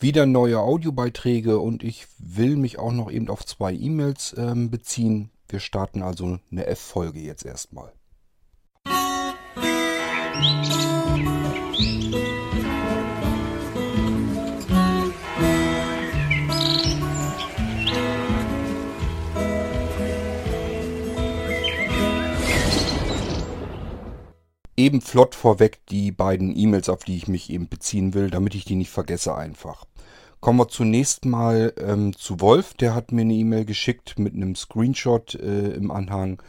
wieder neue Audiobeiträge und ich will mich auch noch eben auf zwei E-Mails ähm, beziehen. Wir starten also eine F-Folge jetzt erstmal. Eben flott vorweg die beiden E-Mails, auf die ich mich eben beziehen will, damit ich die nicht vergesse einfach. Kommen wir zunächst mal ähm, zu Wolf. Der hat mir eine E-Mail geschickt mit einem Screenshot äh, im Anhang.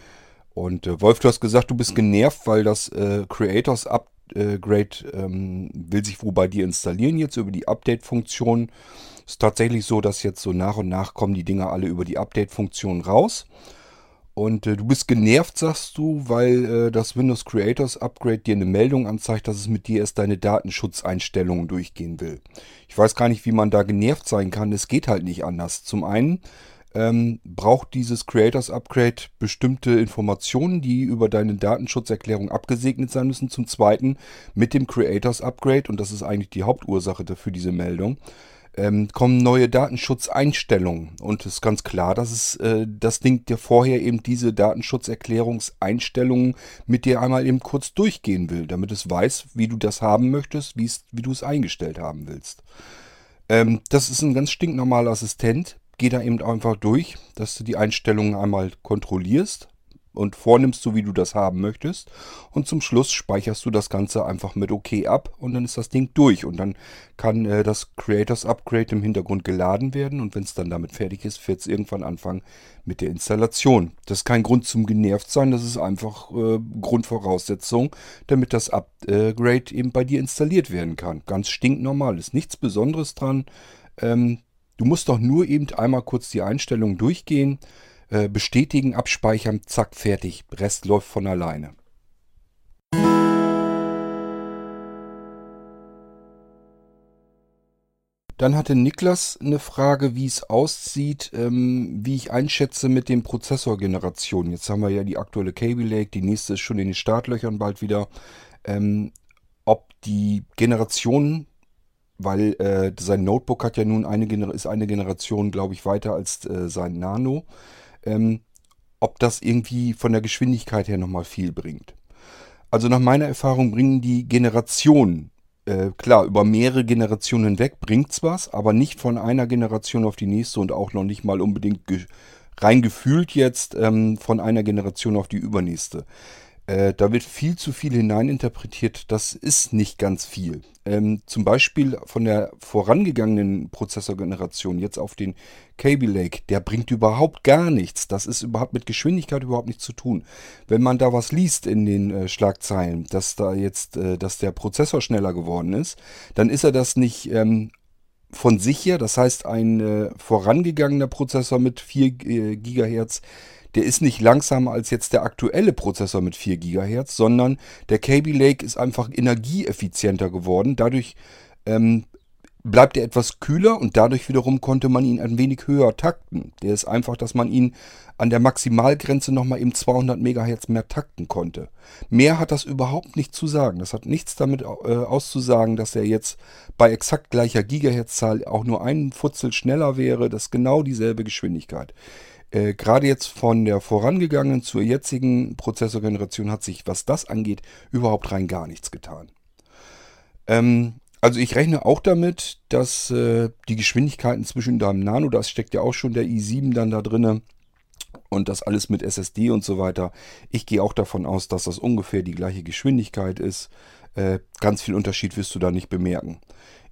Und äh, Wolf, du hast gesagt, du bist genervt, weil das äh, Creators Upgrade ähm, will sich wohl bei dir installieren jetzt über die Update-Funktion. Ist tatsächlich so, dass jetzt so nach und nach kommen die Dinger alle über die Update-Funktion raus. Und äh, du bist genervt, sagst du, weil äh, das Windows Creators Upgrade dir eine Meldung anzeigt, dass es mit dir erst deine Datenschutzeinstellungen durchgehen will. Ich weiß gar nicht, wie man da genervt sein kann. Es geht halt nicht anders. Zum einen ähm, braucht dieses Creators Upgrade bestimmte Informationen, die über deine Datenschutzerklärung abgesegnet sein müssen. Zum zweiten mit dem Creators Upgrade, und das ist eigentlich die Hauptursache dafür diese Meldung, ähm, kommen neue Datenschutzeinstellungen. Und es ist ganz klar, dass es äh, das Ding dir vorher eben diese Datenschutzerklärungseinstellungen mit dir einmal eben kurz durchgehen will, damit es weiß, wie du das haben möchtest, wie du es eingestellt haben willst. Ähm, das ist ein ganz stinknormaler Assistent. Geh da eben einfach durch, dass du die Einstellungen einmal kontrollierst und vornimmst, so wie du das haben möchtest. Und zum Schluss speicherst du das Ganze einfach mit OK ab und dann ist das Ding durch. Und dann kann äh, das Creators Upgrade im Hintergrund geladen werden und wenn es dann damit fertig ist, wird es irgendwann anfangen mit der Installation. Das ist kein Grund zum genervt sein, das ist einfach äh, Grundvoraussetzung, damit das Upgrade eben bei dir installiert werden kann. Ganz stinknormal, ist nichts Besonderes dran. Ähm, du musst doch nur eben einmal kurz die Einstellungen durchgehen äh, bestätigen, abspeichern, zack, fertig. Rest läuft von alleine. Dann hatte Niklas eine Frage, wie es aussieht, ähm, wie ich einschätze mit den Prozessorgenerationen. Jetzt haben wir ja die aktuelle Kaby Lake, die nächste ist schon in den Startlöchern bald wieder. Ähm, ob die Generationen, weil äh, sein Notebook hat ja nun eine, ist eine Generation, glaube ich, weiter als äh, sein Nano ähm, ob das irgendwie von der Geschwindigkeit her nochmal viel bringt. Also nach meiner Erfahrung bringen die Generationen, äh, klar, über mehrere Generationen hinweg bringt's was, aber nicht von einer Generation auf die nächste und auch noch nicht mal unbedingt rein gefühlt jetzt ähm, von einer Generation auf die übernächste. Äh, da wird viel zu viel hineininterpretiert. Das ist nicht ganz viel. Ähm, zum Beispiel von der vorangegangenen Prozessorgeneration jetzt auf den Kaby Lake, der bringt überhaupt gar nichts. Das ist überhaupt mit Geschwindigkeit überhaupt nichts zu tun. Wenn man da was liest in den äh, Schlagzeilen, dass da jetzt, äh, dass der Prozessor schneller geworden ist, dann ist er das nicht ähm, von sich her. Das heißt, ein äh, vorangegangener Prozessor mit 4 äh, GHz der ist nicht langsamer als jetzt der aktuelle Prozessor mit 4 GHz, sondern der Kaby Lake ist einfach energieeffizienter geworden. Dadurch ähm, bleibt er etwas kühler und dadurch wiederum konnte man ihn ein wenig höher takten. Der ist einfach, dass man ihn an der Maximalgrenze nochmal eben 200 MHz mehr takten konnte. Mehr hat das überhaupt nicht zu sagen. Das hat nichts damit äh, auszusagen, dass er jetzt bei exakt gleicher Gigahertzzahl auch nur einen Futzel schneller wäre. Das ist genau dieselbe Geschwindigkeit. Äh, Gerade jetzt von der vorangegangenen zur jetzigen Prozessorgeneration hat sich, was das angeht, überhaupt rein gar nichts getan. Ähm, also ich rechne auch damit, dass äh, die Geschwindigkeiten zwischen deinem Nano, das steckt ja auch schon der i7 dann da drinne und das alles mit SSD und so weiter. Ich gehe auch davon aus, dass das ungefähr die gleiche Geschwindigkeit ist. Äh, ganz viel Unterschied wirst du da nicht bemerken.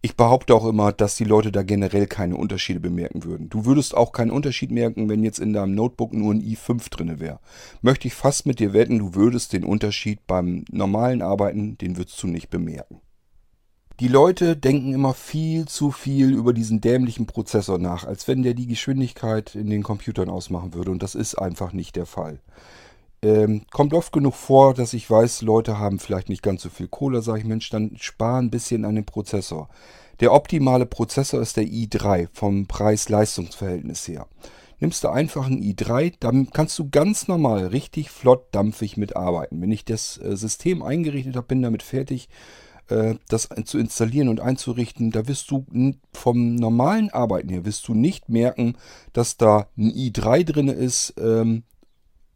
Ich behaupte auch immer, dass die Leute da generell keine Unterschiede bemerken würden. Du würdest auch keinen Unterschied merken, wenn jetzt in deinem Notebook nur ein i5 drin wäre. Möchte ich fast mit dir wetten, du würdest den Unterschied beim normalen Arbeiten, den würdest du nicht bemerken. Die Leute denken immer viel zu viel über diesen dämlichen Prozessor nach, als wenn der die Geschwindigkeit in den Computern ausmachen würde. Und das ist einfach nicht der Fall. Ähm, kommt oft genug vor, dass ich weiß, Leute haben vielleicht nicht ganz so viel Kohle, sage ich, Mensch, dann spar ein bisschen an den Prozessor. Der optimale Prozessor ist der i3 vom Preis-Leistungs-Verhältnis her. Nimmst du einfach einen i3, dann kannst du ganz normal, richtig flott, dampfig mitarbeiten. Wenn ich das äh, System eingerichtet habe, bin damit fertig, äh, das zu installieren und einzurichten, da wirst du vom normalen Arbeiten her, wirst du nicht merken, dass da ein i3 drin ist, ähm,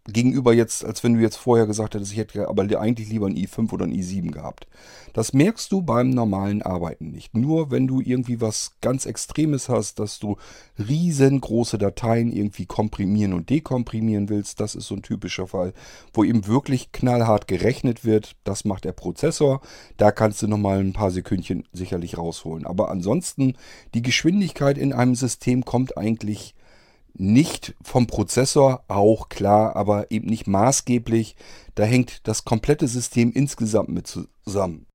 gegenüber jetzt, als wenn du jetzt vorher gesagt hättest, ich hätte aber eigentlich lieber ein i5 oder ein i7 gehabt. Das merkst du beim normalen Arbeiten nicht. Nur wenn du irgendwie was ganz Extremes hast, dass du riesengroße Dateien irgendwie komprimieren und dekomprimieren willst, das ist so ein typischer Fall, wo eben wirklich knallhart gerechnet wird. Das macht der Prozessor. Da kannst du nochmal ein paar Sekündchen sicherlich rausholen. Aber ansonsten, die Geschwindigkeit in einem System kommt eigentlich nicht vom Prozessor, auch klar, aber eben nicht maßgeblich. Da hängt das komplette System insgesamt mit zusammen.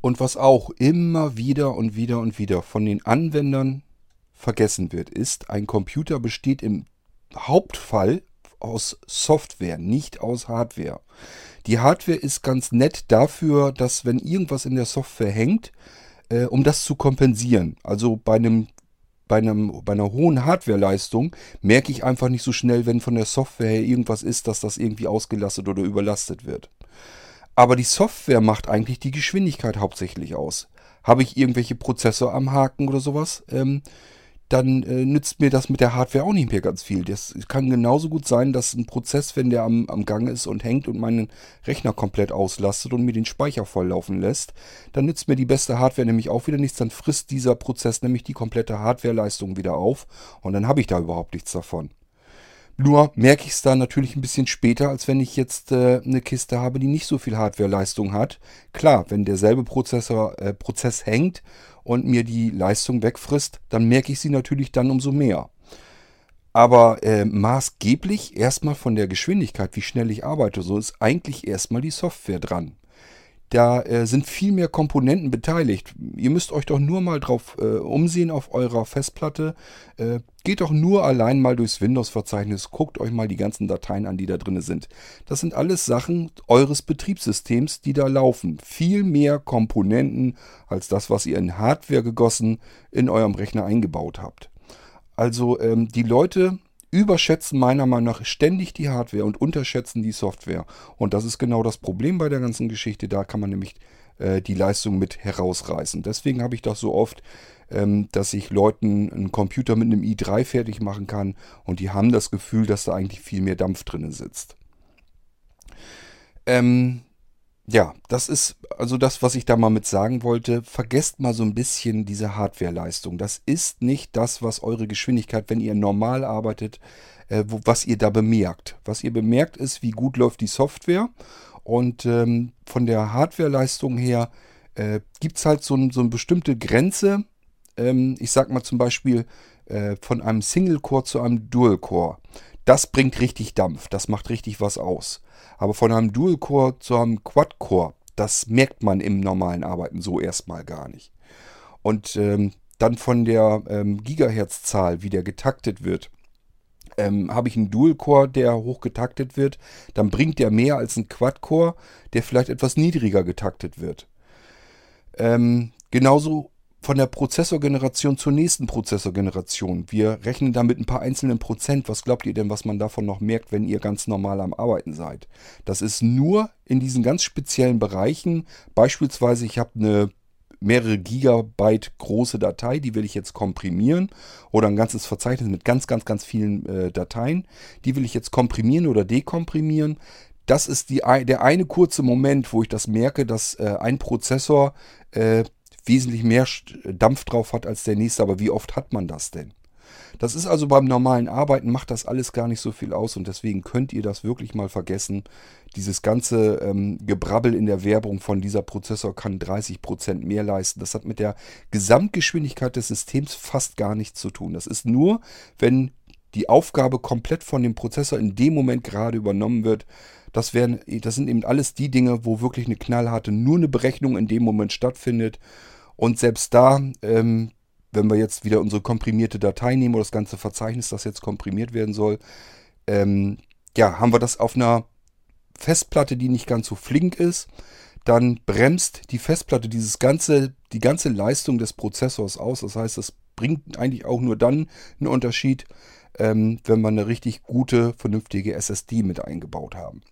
Und was auch immer wieder und wieder und wieder von den Anwendern vergessen wird, ist, ein Computer besteht im Hauptfall aus Software, nicht aus Hardware. Die Hardware ist ganz nett dafür, dass wenn irgendwas in der Software hängt, äh, um das zu kompensieren. Also bei einem bei, einem, bei einer hohen Hardwareleistung merke ich einfach nicht so schnell, wenn von der Software her irgendwas ist, dass das irgendwie ausgelastet oder überlastet wird. Aber die Software macht eigentlich die Geschwindigkeit hauptsächlich aus. Habe ich irgendwelche Prozessor am Haken oder sowas, ähm, dann äh, nützt mir das mit der Hardware auch nicht mehr ganz viel. Das kann genauso gut sein, dass ein Prozess, wenn der am, am Gang ist und hängt und meinen Rechner komplett auslastet und mir den Speicher volllaufen lässt, dann nützt mir die beste Hardware nämlich auch wieder nichts. Dann frisst dieser Prozess nämlich die komplette Hardwareleistung wieder auf und dann habe ich da überhaupt nichts davon. Nur merke ich es dann natürlich ein bisschen später, als wenn ich jetzt äh, eine Kiste habe, die nicht so viel Hardwareleistung hat. Klar, wenn derselbe Prozessor, äh, Prozess hängt und mir die Leistung wegfrisst, dann merke ich sie natürlich dann umso mehr. Aber äh, maßgeblich erstmal von der Geschwindigkeit, wie schnell ich arbeite, so ist eigentlich erstmal die Software dran. Da äh, sind viel mehr Komponenten beteiligt. Ihr müsst euch doch nur mal drauf äh, umsehen auf eurer Festplatte. Äh, geht doch nur allein mal durchs Windows-Verzeichnis, guckt euch mal die ganzen Dateien an, die da drin sind. Das sind alles Sachen eures Betriebssystems, die da laufen. Viel mehr Komponenten als das, was ihr in Hardware gegossen in eurem Rechner eingebaut habt. Also ähm, die Leute überschätzen meiner Meinung nach ständig die Hardware und unterschätzen die Software. Und das ist genau das Problem bei der ganzen Geschichte. Da kann man nämlich äh, die Leistung mit herausreißen. Deswegen habe ich das so oft, ähm, dass ich Leuten einen Computer mit einem i3 fertig machen kann und die haben das Gefühl, dass da eigentlich viel mehr Dampf drin sitzt. Ähm, ja, das ist also das, was ich da mal mit sagen wollte. Vergesst mal so ein bisschen diese Hardwareleistung. Das ist nicht das, was eure Geschwindigkeit, wenn ihr normal arbeitet, äh, wo, was ihr da bemerkt. Was ihr bemerkt ist, wie gut läuft die Software. Und ähm, von der Hardwareleistung her äh, gibt es halt so, so eine bestimmte Grenze. Ähm, ich sag mal zum Beispiel äh, von einem Single-Core zu einem Dual-Core. Das bringt richtig Dampf, das macht richtig was aus. Aber von einem Dual-Core zu einem Quad-Core, das merkt man im normalen Arbeiten so erstmal gar nicht. Und ähm, dann von der ähm, Gigahertz-Zahl, wie der getaktet wird, ähm, habe ich einen Dual-Core, der hoch getaktet wird, dann bringt der mehr als ein Quad-Core, der vielleicht etwas niedriger getaktet wird. Ähm, genauso von der Prozessorgeneration zur nächsten Prozessorgeneration. Wir rechnen da mit ein paar einzelnen Prozent. Was glaubt ihr denn, was man davon noch merkt, wenn ihr ganz normal am Arbeiten seid? Das ist nur in diesen ganz speziellen Bereichen. Beispielsweise, ich habe eine mehrere Gigabyte große Datei, die will ich jetzt komprimieren oder ein ganzes Verzeichnis mit ganz, ganz, ganz vielen äh, Dateien. Die will ich jetzt komprimieren oder dekomprimieren. Das ist die, der eine kurze Moment, wo ich das merke, dass äh, ein Prozessor äh, wesentlich mehr Dampf drauf hat als der nächste. Aber wie oft hat man das denn? Das ist also beim normalen Arbeiten, macht das alles gar nicht so viel aus und deswegen könnt ihr das wirklich mal vergessen. Dieses ganze ähm, Gebrabbel in der Werbung von dieser Prozessor kann 30% mehr leisten. Das hat mit der Gesamtgeschwindigkeit des Systems fast gar nichts zu tun. Das ist nur, wenn die Aufgabe komplett von dem Prozessor in dem Moment gerade übernommen wird. Das, wären, das sind eben alles die Dinge, wo wirklich eine knallharte, nur eine Berechnung in dem Moment stattfindet. Und selbst da, ähm, wenn wir jetzt wieder unsere komprimierte Datei nehmen oder das ganze Verzeichnis, das jetzt komprimiert werden soll, ähm, ja, haben wir das auf einer Festplatte, die nicht ganz so flink ist, dann bremst die Festplatte dieses ganze, die ganze Leistung des Prozessors aus. Das heißt, es bringt eigentlich auch nur dann einen Unterschied, ähm, wenn wir eine richtig gute, vernünftige SSD mit eingebaut haben.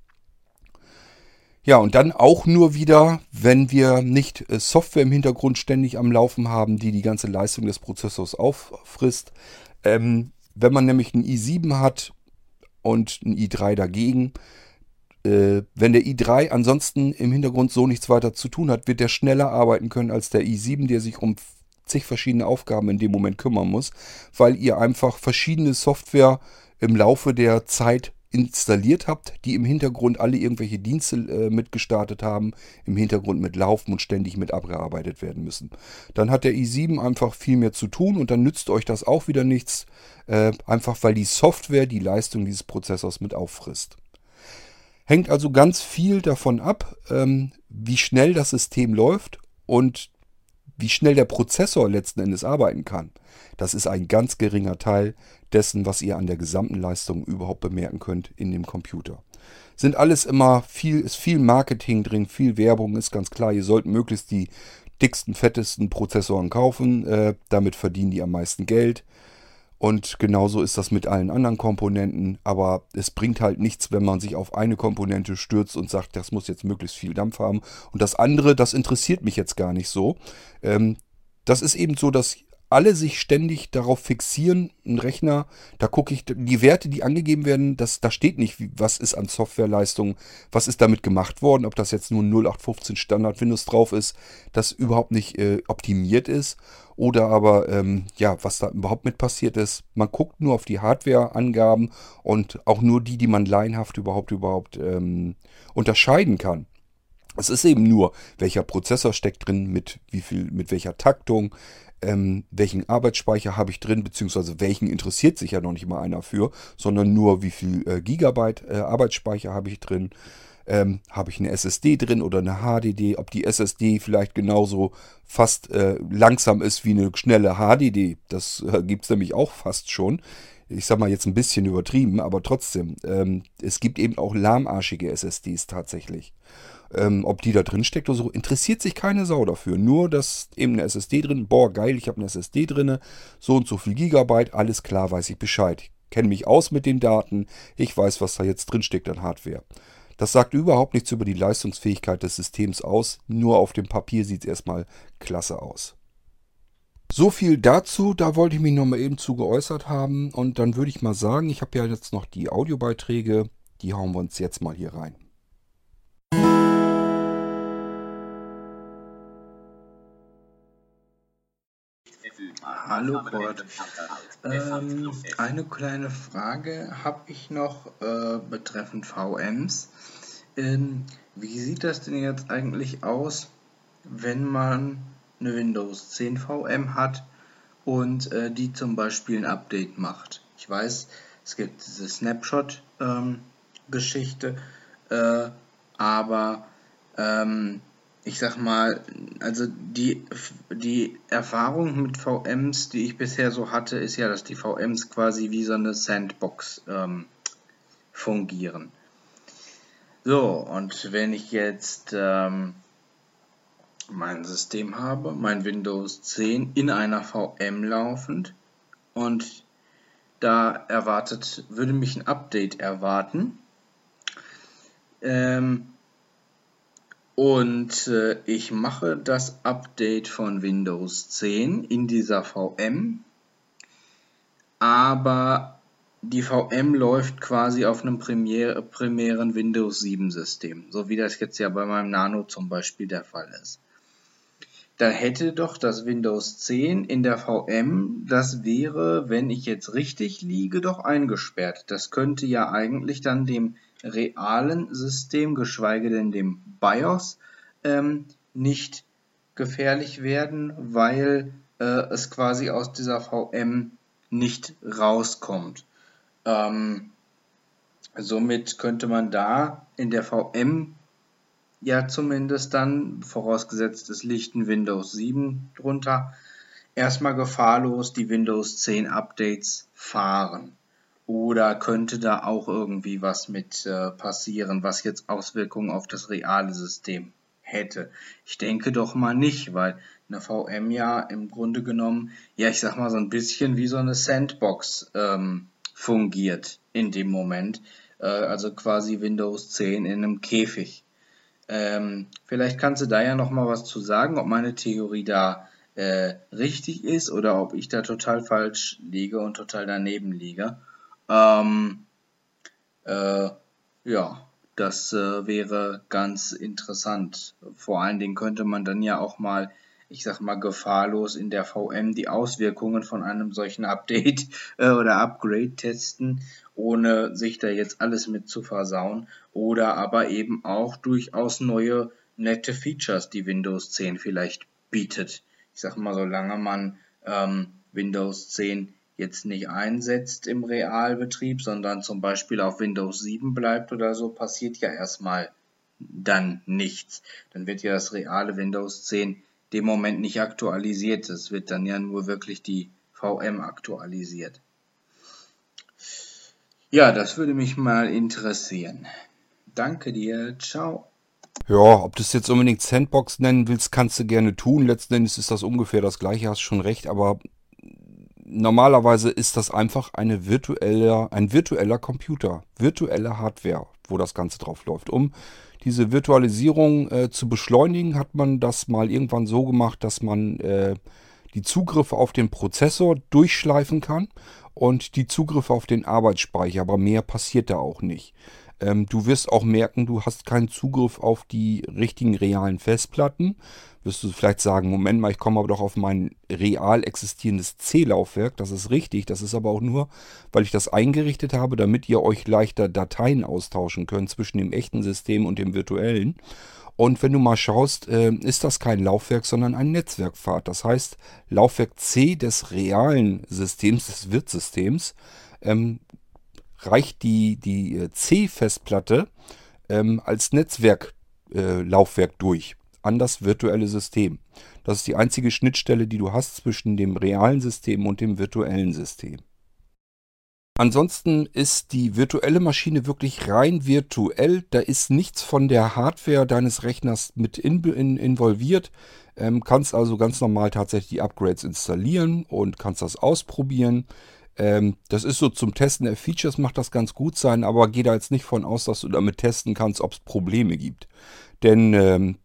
Ja, und dann auch nur wieder, wenn wir nicht äh, Software im Hintergrund ständig am Laufen haben, die die ganze Leistung des Prozessors auffrisst. Ähm, wenn man nämlich einen i7 hat und einen i3 dagegen, äh, wenn der i3 ansonsten im Hintergrund so nichts weiter zu tun hat, wird der schneller arbeiten können als der i7, der sich um zig verschiedene Aufgaben in dem Moment kümmern muss, weil ihr einfach verschiedene Software im Laufe der Zeit installiert habt, die im Hintergrund alle irgendwelche Dienste äh, mitgestartet haben, im Hintergrund mit laufen und ständig mit abgearbeitet werden müssen. Dann hat der i7 einfach viel mehr zu tun und dann nützt euch das auch wieder nichts, äh, einfach weil die Software die Leistung dieses Prozessors mit auffrisst. Hängt also ganz viel davon ab, ähm, wie schnell das System läuft und wie schnell der Prozessor letzten Endes arbeiten kann. Das ist ein ganz geringer Teil dessen, was ihr an der gesamten Leistung überhaupt bemerken könnt in dem Computer. Sind alles immer viel, ist viel Marketing drin, viel Werbung, ist ganz klar. Ihr sollt möglichst die dicksten, fettesten Prozessoren kaufen. Äh, damit verdienen die am meisten Geld. Und genauso ist das mit allen anderen Komponenten. Aber es bringt halt nichts, wenn man sich auf eine Komponente stürzt und sagt, das muss jetzt möglichst viel Dampf haben. Und das andere, das interessiert mich jetzt gar nicht so. Ähm, das ist eben so, dass alle sich ständig darauf fixieren, ein Rechner, da gucke ich, die Werte, die angegeben werden, das, da steht nicht, was ist an Softwareleistung, was ist damit gemacht worden, ob das jetzt nur 0815 Standard Windows drauf ist, das überhaupt nicht äh, optimiert ist oder aber, ähm, ja, was da überhaupt mit passiert ist. Man guckt nur auf die Hardware-Angaben und auch nur die, die man laienhaft überhaupt, überhaupt ähm, unterscheiden kann. Es ist eben nur, welcher Prozessor steckt drin, mit wie viel, mit welcher Taktung, ähm, welchen Arbeitsspeicher habe ich drin, beziehungsweise welchen interessiert sich ja noch nicht mal einer für, sondern nur wie viel äh, Gigabyte äh, Arbeitsspeicher habe ich drin. Ähm, habe ich eine SSD drin oder eine HDD, ob die SSD vielleicht genauso fast äh, langsam ist wie eine schnelle HDD. Das äh, gibt es nämlich auch fast schon. Ich sage mal jetzt ein bisschen übertrieben, aber trotzdem. Ähm, es gibt eben auch lahmarschige SSDs tatsächlich. Ähm, ob die da drin steckt oder so, interessiert sich keine Sau dafür. Nur, dass eben eine SSD drin, boah, geil, ich habe eine SSD drin, so und so viel Gigabyte, alles klar, weiß ich Bescheid. Kenne mich aus mit den Daten, ich weiß, was da jetzt drin steckt an Hardware. Das sagt überhaupt nichts über die Leistungsfähigkeit des Systems aus, nur auf dem Papier sieht es erstmal klasse aus. So viel dazu, da wollte ich mich noch mal eben zu geäußert haben und dann würde ich mal sagen, ich habe ja jetzt noch die Audiobeiträge, die hauen wir uns jetzt mal hier rein. Hallo Kurt. Ähm, eine kleine Frage habe ich noch äh, betreffend VMs. Ähm, wie sieht das denn jetzt eigentlich aus, wenn man eine Windows 10 VM hat und äh, die zum Beispiel ein Update macht? Ich weiß, es gibt diese Snapshot-Geschichte, ähm, äh, aber ähm, ich sag mal, also die, die Erfahrung mit VMs, die ich bisher so hatte, ist ja, dass die VMs quasi wie so eine Sandbox ähm, fungieren. So, und wenn ich jetzt ähm, mein System habe, mein Windows 10 in einer VM laufend und da erwartet, würde mich ein Update erwarten, ähm, und äh, ich mache das Update von Windows 10 in dieser VM, aber die VM läuft quasi auf einem primär, primären Windows 7 System, so wie das jetzt ja bei meinem Nano zum Beispiel der Fall ist. Da hätte doch das Windows 10 in der VM, das wäre, wenn ich jetzt richtig liege, doch eingesperrt. Das könnte ja eigentlich dann dem realen System, geschweige denn dem BIOS, ähm, nicht gefährlich werden, weil äh, es quasi aus dieser VM nicht rauskommt. Ähm, somit könnte man da in der VM ja zumindest dann, vorausgesetzt es liegt ein Windows 7 drunter, erstmal gefahrlos die Windows 10 Updates fahren. Oder könnte da auch irgendwie was mit äh, passieren, was jetzt Auswirkungen auf das reale System hätte? Ich denke doch mal nicht, weil eine VM ja im Grunde genommen, ja, ich sag mal so ein bisschen wie so eine Sandbox ähm, fungiert in dem Moment. Äh, also quasi Windows 10 in einem Käfig. Ähm, vielleicht kannst du da ja noch mal was zu sagen, ob meine Theorie da äh, richtig ist oder ob ich da total falsch liege und total daneben liege. Ähm, äh, ja, das äh, wäre ganz interessant. Vor allen Dingen könnte man dann ja auch mal, ich sag mal, gefahrlos in der VM die Auswirkungen von einem solchen Update äh, oder Upgrade testen, ohne sich da jetzt alles mit zu versauen. Oder aber eben auch durchaus neue nette Features, die Windows 10 vielleicht bietet. Ich sag mal, solange man ähm, Windows 10 jetzt nicht einsetzt im Realbetrieb, sondern zum Beispiel auf Windows 7 bleibt oder so, passiert ja erstmal dann nichts. Dann wird ja das reale Windows 10 dem Moment nicht aktualisiert. Es wird dann ja nur wirklich die VM aktualisiert. Ja, das würde mich mal interessieren. Danke dir. Ciao. Ja, ob du es jetzt unbedingt Sandbox nennen willst, kannst du gerne tun. Letzten Endes ist das ungefähr das gleiche, hast schon recht, aber normalerweise ist das einfach eine virtuelle, ein virtueller Computer, virtuelle Hardware, wo das Ganze drauf läuft. Um diese Virtualisierung äh, zu beschleunigen, hat man das mal irgendwann so gemacht, dass man äh, die Zugriffe auf den Prozessor durchschleifen kann und die Zugriffe auf den Arbeitsspeicher, aber mehr passiert da auch nicht. Ähm, du wirst auch merken, du hast keinen Zugriff auf die richtigen realen Festplatten. Wirst du vielleicht sagen, Moment mal, ich komme aber doch auf mein real existierendes C-Laufwerk. Das ist richtig, das ist aber auch nur, weil ich das eingerichtet habe, damit ihr euch leichter Dateien austauschen könnt zwischen dem echten System und dem virtuellen. Und wenn du mal schaust, äh, ist das kein Laufwerk, sondern ein Netzwerkpfad. Das heißt, Laufwerk C des realen Systems, des Wirtsystems, ähm, reicht die, die äh, C-Festplatte ähm, als Netzwerklaufwerk äh, durch an das virtuelle System. Das ist die einzige Schnittstelle, die du hast zwischen dem realen System und dem virtuellen System. Ansonsten ist die virtuelle Maschine wirklich rein virtuell. Da ist nichts von der Hardware deines Rechners mit in, in, involviert. Ähm, kannst also ganz normal tatsächlich die Upgrades installieren und kannst das ausprobieren. Ähm, das ist so zum Testen der Features, macht das ganz gut sein, aber geh da jetzt nicht von aus, dass du damit testen kannst, ob es Probleme gibt. Denn ähm,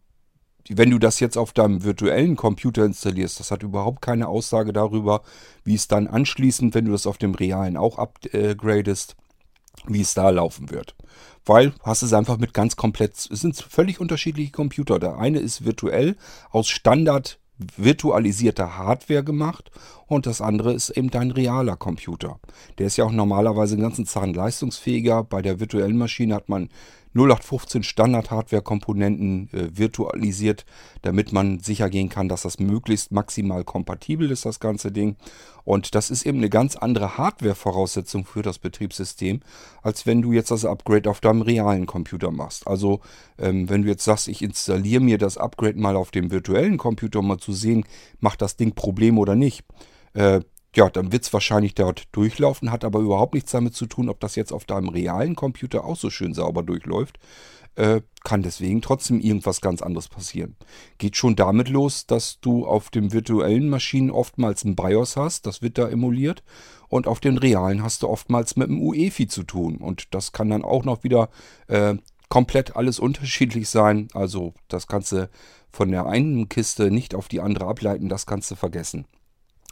wenn du das jetzt auf deinem virtuellen Computer installierst, das hat überhaupt keine Aussage darüber, wie es dann anschließend, wenn du das auf dem realen auch upgradest, wie es da laufen wird. Weil hast es einfach mit ganz komplett, es sind völlig unterschiedliche Computer. Der eine ist virtuell aus Standard virtualisierter Hardware gemacht und das andere ist eben dein realer Computer. Der ist ja auch normalerweise einen ganzen Zahn leistungsfähiger. Bei der virtuellen Maschine hat man 0815 Standard-Hardware-Komponenten äh, virtualisiert, damit man sicher gehen kann, dass das möglichst maximal kompatibel ist, das ganze Ding. Und das ist eben eine ganz andere Hardware-Voraussetzung für das Betriebssystem, als wenn du jetzt das Upgrade auf deinem realen Computer machst. Also ähm, wenn du jetzt sagst, ich installiere mir das Upgrade mal auf dem virtuellen Computer, um mal zu sehen, macht das Ding Probleme oder nicht. Äh, ja, dann wird es wahrscheinlich dort durchlaufen, hat aber überhaupt nichts damit zu tun, ob das jetzt auf deinem realen Computer auch so schön sauber durchläuft. Äh, kann deswegen trotzdem irgendwas ganz anderes passieren. Geht schon damit los, dass du auf den virtuellen Maschinen oftmals ein BIOS hast, das wird da emuliert, und auf den realen hast du oftmals mit einem UEFI zu tun. Und das kann dann auch noch wieder äh, komplett alles unterschiedlich sein. Also das kannst du von der einen Kiste nicht auf die andere ableiten, das kannst du vergessen.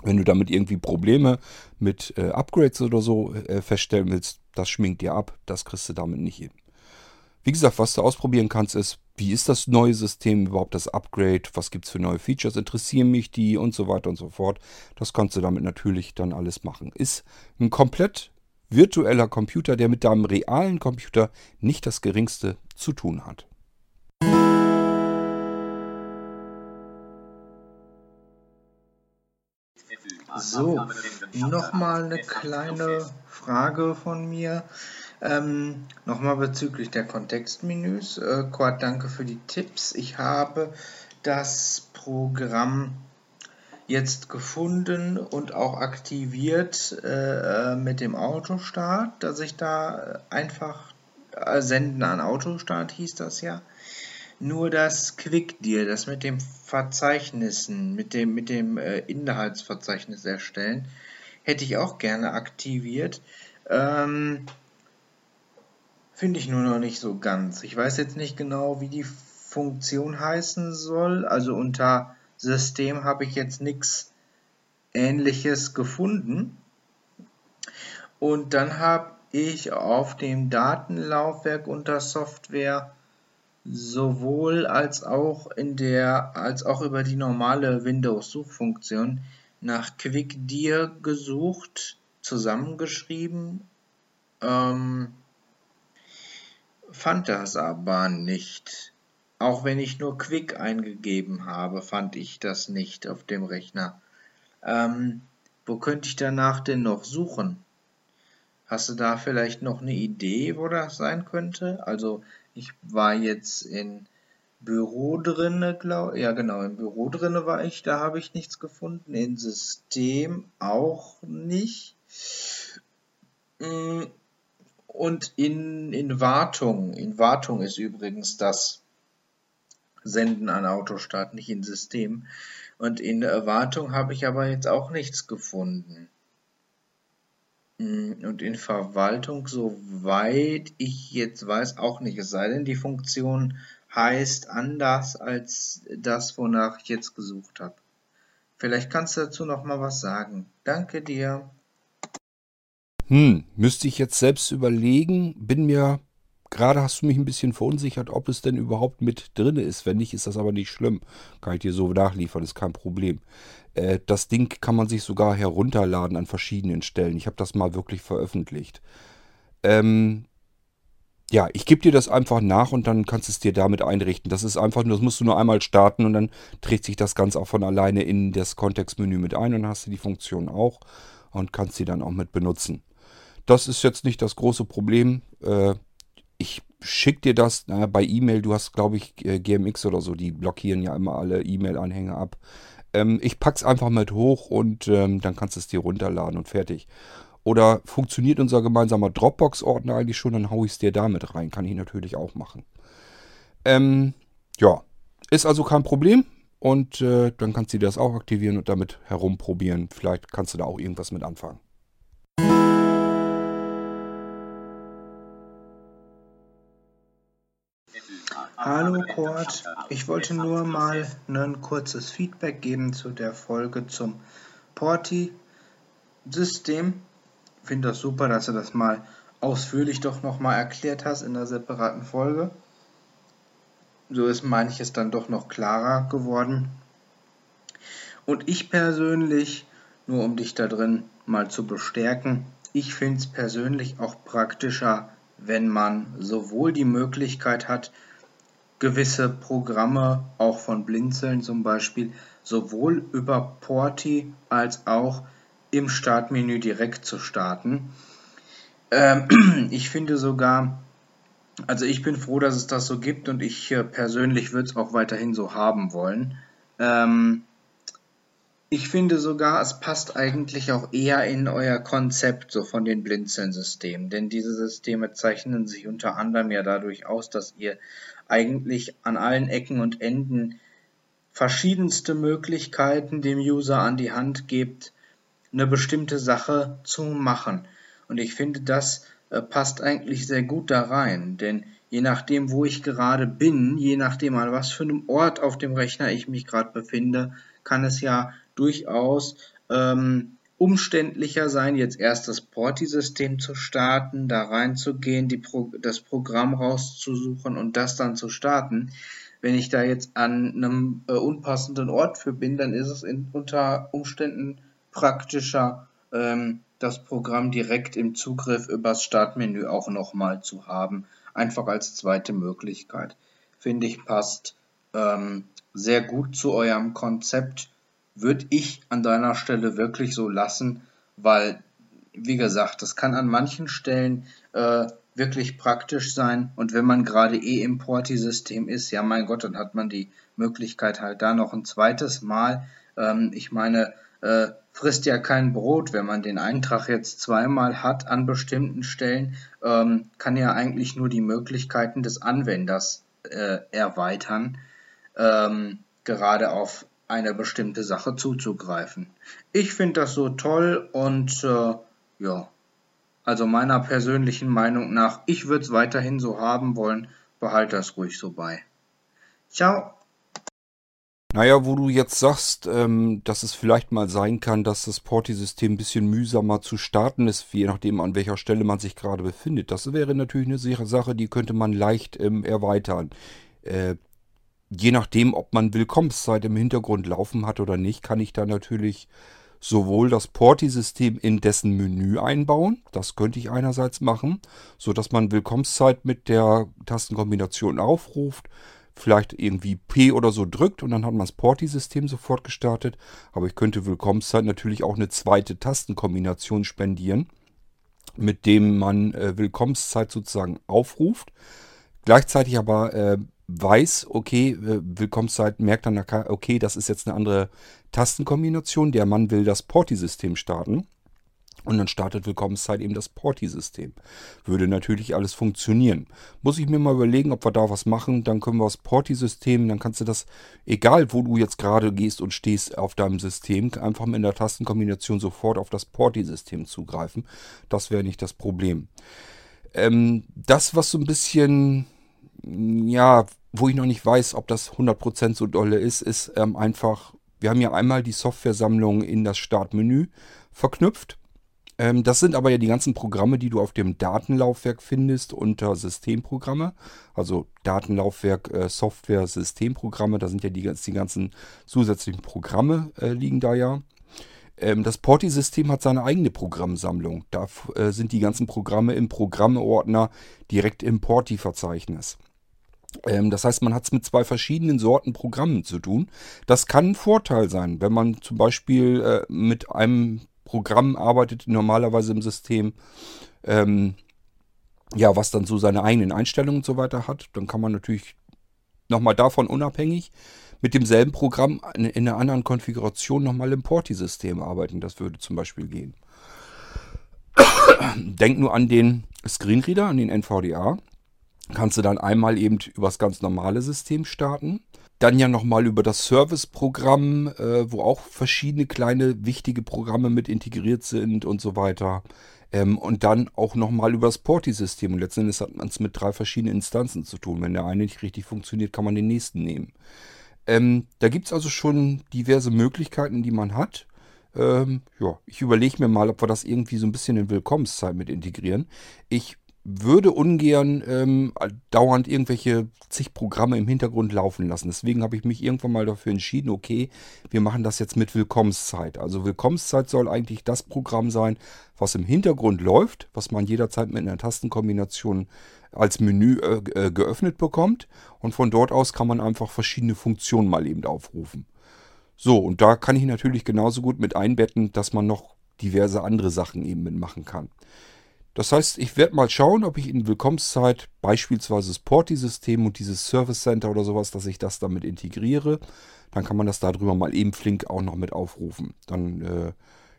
Wenn du damit irgendwie Probleme mit äh, Upgrades oder so äh, feststellen willst, das schminkt dir ab. Das kriegst du damit nicht hin. Wie gesagt, was du ausprobieren kannst, ist, wie ist das neue System überhaupt, das Upgrade, was gibt es für neue Features, interessieren mich die und so weiter und so fort. Das kannst du damit natürlich dann alles machen. Ist ein komplett virtueller Computer, der mit deinem realen Computer nicht das geringste zu tun hat. So, nochmal eine kleine Frage von mir. Ähm, nochmal bezüglich der Kontextmenüs. Äh, Quad, danke für die Tipps. Ich habe das Programm jetzt gefunden und auch aktiviert äh, mit dem Autostart, dass ich da einfach äh, senden an Autostart hieß das ja. Nur das QuickDeal, das mit dem Verzeichnissen, mit dem, mit dem äh, Inhaltsverzeichnis erstellen, hätte ich auch gerne aktiviert. Ähm, Finde ich nur noch nicht so ganz. Ich weiß jetzt nicht genau, wie die Funktion heißen soll. Also unter System habe ich jetzt nichts ähnliches gefunden. Und dann habe ich auf dem Datenlaufwerk unter Software sowohl als auch in der als auch über die normale Windows Suchfunktion nach QuickDear gesucht, zusammengeschrieben, ähm, fand das aber nicht. Auch wenn ich nur Quick eingegeben habe, fand ich das nicht auf dem Rechner. Ähm, wo könnte ich danach denn noch suchen? Hast du da vielleicht noch eine Idee, wo das sein könnte? Also ich war jetzt in Büro drinne, glaube ja genau, im Büro drinne war ich, da habe ich nichts gefunden, in System auch nicht. Mm, und in, in Wartung, in Wartung ist übrigens das Senden an Autostart, nicht in System. Und in Wartung habe ich aber jetzt auch nichts gefunden. Mm, und in Verwaltung, soweit ich jetzt weiß, auch nicht. Es sei denn, die Funktion heißt anders als das, wonach ich jetzt gesucht habe. Vielleicht kannst du dazu noch mal was sagen. Danke dir. Hm, müsste ich jetzt selbst überlegen. Bin mir, gerade hast du mich ein bisschen verunsichert, ob es denn überhaupt mit drin ist. Wenn nicht, ist das aber nicht schlimm. Kann ich dir so nachliefern, ist kein Problem. Äh, das Ding kann man sich sogar herunterladen an verschiedenen Stellen. Ich habe das mal wirklich veröffentlicht. Ähm, ja, ich gebe dir das einfach nach und dann kannst du es dir damit einrichten. Das ist einfach nur, das musst du nur einmal starten und dann trägt sich das Ganze auch von alleine in das Kontextmenü mit ein und dann hast du die Funktion auch und kannst sie dann auch mit benutzen. Das ist jetzt nicht das große Problem. Äh, ich schicke dir das na, bei E-Mail. Du hast, glaube ich, äh, GMX oder so. Die blockieren ja immer alle E-Mail-Anhänge ab. Ähm, ich es einfach mit hoch und ähm, dann kannst du es dir runterladen und fertig. Oder funktioniert unser gemeinsamer Dropbox-Ordner eigentlich schon, dann haue ich es dir damit rein. Kann ich natürlich auch machen. Ähm, ja, ist also kein Problem. Und äh, dann kannst du das auch aktivieren und damit herumprobieren. Vielleicht kannst du da auch irgendwas mit anfangen. Hallo Kurt, ich wollte nur mal ein kurzes Feedback geben zu der Folge zum Porti-System. Ich finde das super, dass du das mal ausführlich doch nochmal erklärt hast in einer separaten Folge. So ist manches dann doch noch klarer geworden. Und ich persönlich, nur um dich da drin mal zu bestärken, ich finde es persönlich auch praktischer, wenn man sowohl die Möglichkeit hat, gewisse Programme, auch von Blinzeln zum Beispiel, sowohl über Porti als auch im Startmenü direkt zu starten. Ähm, ich finde sogar, also ich bin froh, dass es das so gibt und ich äh, persönlich würde es auch weiterhin so haben wollen. Ähm, ich finde sogar, es passt eigentlich auch eher in euer Konzept so von den Blinzeln-Systemen, denn diese Systeme zeichnen sich unter anderem ja dadurch aus, dass ihr eigentlich an allen Ecken und Enden verschiedenste Möglichkeiten dem User an die Hand gebt, eine bestimmte Sache zu machen. Und ich finde, das äh, passt eigentlich sehr gut da rein, denn je nachdem, wo ich gerade bin, je nachdem, an was für einem Ort auf dem Rechner ich mich gerade befinde, kann es ja durchaus ähm, umständlicher sein, jetzt erst das Porti-System zu starten, da reinzugehen, Pro das Programm rauszusuchen und das dann zu starten. Wenn ich da jetzt an einem äh, unpassenden Ort für bin, dann ist es in, unter Umständen praktischer, ähm, das Programm direkt im Zugriff übers Startmenü auch nochmal zu haben. Einfach als zweite Möglichkeit. Finde ich passt ähm, sehr gut zu eurem Konzept würde ich an deiner Stelle wirklich so lassen, weil, wie gesagt, das kann an manchen Stellen äh, wirklich praktisch sein. Und wenn man gerade eh im Porti-System ist, ja mein Gott, dann hat man die Möglichkeit halt da noch ein zweites Mal. Ähm, ich meine, äh, frisst ja kein Brot, wenn man den Eintrag jetzt zweimal hat an bestimmten Stellen, ähm, kann ja eigentlich nur die Möglichkeiten des Anwenders äh, erweitern. Ähm, gerade auf eine bestimmte Sache zuzugreifen. Ich finde das so toll und äh, ja, also meiner persönlichen Meinung nach, ich würde es weiterhin so haben wollen, behalte das ruhig so bei. Ciao. Naja, wo du jetzt sagst, ähm, dass es vielleicht mal sein kann, dass das Porti-System ein bisschen mühsamer zu starten ist, je nachdem an welcher Stelle man sich gerade befindet. Das wäre natürlich eine Sache, die könnte man leicht ähm, erweitern. Äh, je nachdem, ob man Willkommenszeit im Hintergrund laufen hat oder nicht, kann ich da natürlich sowohl das Porti-System in dessen Menü einbauen, das könnte ich einerseits machen, so dass man Willkommenszeit mit der Tastenkombination aufruft, vielleicht irgendwie P oder so drückt und dann hat man das Porti-System sofort gestartet. Aber ich könnte Willkommenszeit natürlich auch eine zweite Tastenkombination spendieren, mit dem man äh, Willkommenszeit sozusagen aufruft. Gleichzeitig aber äh, weiß, okay, äh, Willkommenszeit merkt dann, okay, das ist jetzt eine andere Tastenkombination. Der Mann will das Porti-System starten. Und dann startet Willkommenszeit eben das Porti-System. Würde natürlich alles funktionieren. Muss ich mir mal überlegen, ob wir da was machen. Dann können wir das Porti-System, dann kannst du das, egal wo du jetzt gerade gehst und stehst auf deinem System, einfach mit der Tastenkombination sofort auf das Porti-System zugreifen. Das wäre nicht das Problem. Ähm, das, was so ein bisschen, ja, wo ich noch nicht weiß, ob das 100% so dolle ist, ist ähm, einfach, wir haben ja einmal die Software-Sammlung in das Startmenü verknüpft. Ähm, das sind aber ja die ganzen Programme, die du auf dem Datenlaufwerk findest unter Systemprogramme. Also Datenlaufwerk, äh, Software, Systemprogramme, da sind ja die, die ganzen zusätzlichen Programme äh, liegen da ja. Ähm, das Porti-System hat seine eigene Programmsammlung. Da äh, sind die ganzen Programme im Programmeordner direkt im Porti-Verzeichnis. Ähm, das heißt, man hat es mit zwei verschiedenen Sorten Programmen zu tun. Das kann ein Vorteil sein, wenn man zum Beispiel äh, mit einem Programm arbeitet, normalerweise im System, ähm, ja, was dann so seine eigenen Einstellungen und so weiter hat. Dann kann man natürlich nochmal davon unabhängig mit demselben Programm in, in einer anderen Konfiguration nochmal im Porti-System arbeiten. Das würde zum Beispiel gehen. Denk nur an den Screenreader, an den NVDA. Kannst du dann einmal eben über das ganz normale System starten dann ja nochmal über das Service-Programm, äh, wo auch verschiedene kleine wichtige Programme mit integriert sind und so weiter. Ähm, und dann auch nochmal über das Porti-System. Und letztendlich hat man es mit drei verschiedenen Instanzen zu tun. Wenn der eine nicht richtig funktioniert, kann man den nächsten nehmen. Ähm, da gibt es also schon diverse Möglichkeiten, die man hat. Ähm, ja, ich überlege mir mal, ob wir das irgendwie so ein bisschen in Willkommenszeit mit integrieren. Ich würde ungern ähm, dauernd irgendwelche zig Programme im Hintergrund laufen lassen. Deswegen habe ich mich irgendwann mal dafür entschieden, okay, wir machen das jetzt mit Willkommenszeit. Also Willkommenszeit soll eigentlich das Programm sein, was im Hintergrund läuft, was man jederzeit mit einer Tastenkombination als Menü äh, äh geöffnet bekommt. Und von dort aus kann man einfach verschiedene Funktionen mal eben aufrufen. So, und da kann ich natürlich genauso gut mit einbetten, dass man noch diverse andere Sachen eben mitmachen kann. Das heißt, ich werde mal schauen, ob ich in Willkommenszeit beispielsweise das Porti-System und dieses Service Center oder sowas, dass ich das damit integriere. Dann kann man das darüber mal eben flink auch noch mit aufrufen. Dann äh,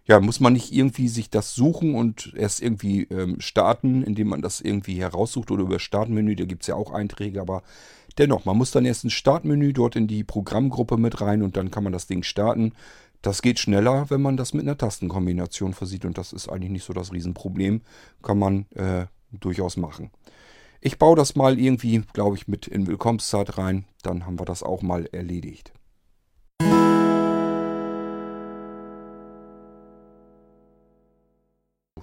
ja, muss man nicht irgendwie sich das suchen und erst irgendwie ähm, starten, indem man das irgendwie heraussucht oder über Startmenü, da gibt es ja auch Einträge, aber dennoch, man muss dann erst ein Startmenü dort in die Programmgruppe mit rein und dann kann man das Ding starten. Das geht schneller, wenn man das mit einer Tastenkombination versieht und das ist eigentlich nicht so das Riesenproblem. Kann man äh, durchaus machen. Ich baue das mal irgendwie, glaube ich, mit in Willkommenszeit rein. Dann haben wir das auch mal erledigt.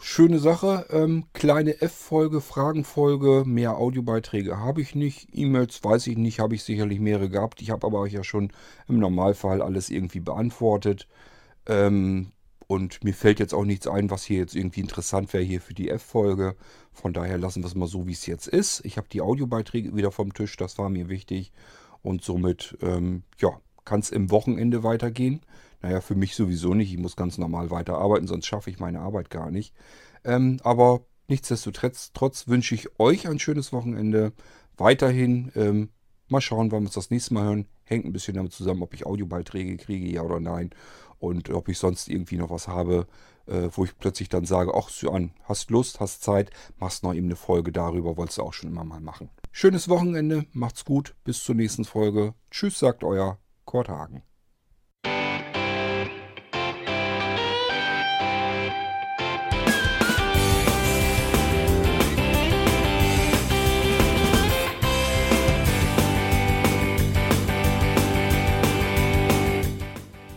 Schöne Sache. Ähm, kleine F-Folge, Fragenfolge, mehr Audiobeiträge habe ich nicht. E-Mails weiß ich nicht, habe ich sicherlich mehrere gehabt. Ich habe aber euch ja schon im Normalfall alles irgendwie beantwortet. Ähm, und mir fällt jetzt auch nichts ein, was hier jetzt irgendwie interessant wäre hier für die F-Folge. Von daher lassen wir es mal so, wie es jetzt ist. Ich habe die Audiobeiträge wieder vom Tisch, das war mir wichtig. Und somit, ähm, ja, kann es im Wochenende weitergehen. Naja, für mich sowieso nicht. Ich muss ganz normal weiterarbeiten, sonst schaffe ich meine Arbeit gar nicht. Ähm, aber nichtsdestotrotz trotz wünsche ich euch ein schönes Wochenende. Weiterhin ähm, mal schauen, wann wir uns das nächste Mal hören. Hängt ein bisschen damit zusammen, ob ich Audiobeiträge kriege, ja oder nein. Und ob ich sonst irgendwie noch was habe, äh, wo ich plötzlich dann sage, ach Suan, hast Lust, hast Zeit, machst noch eben eine Folge darüber, wolltest du auch schon immer mal machen. Schönes Wochenende, macht's gut, bis zur nächsten Folge. Tschüss, sagt euer Kurt Hagen.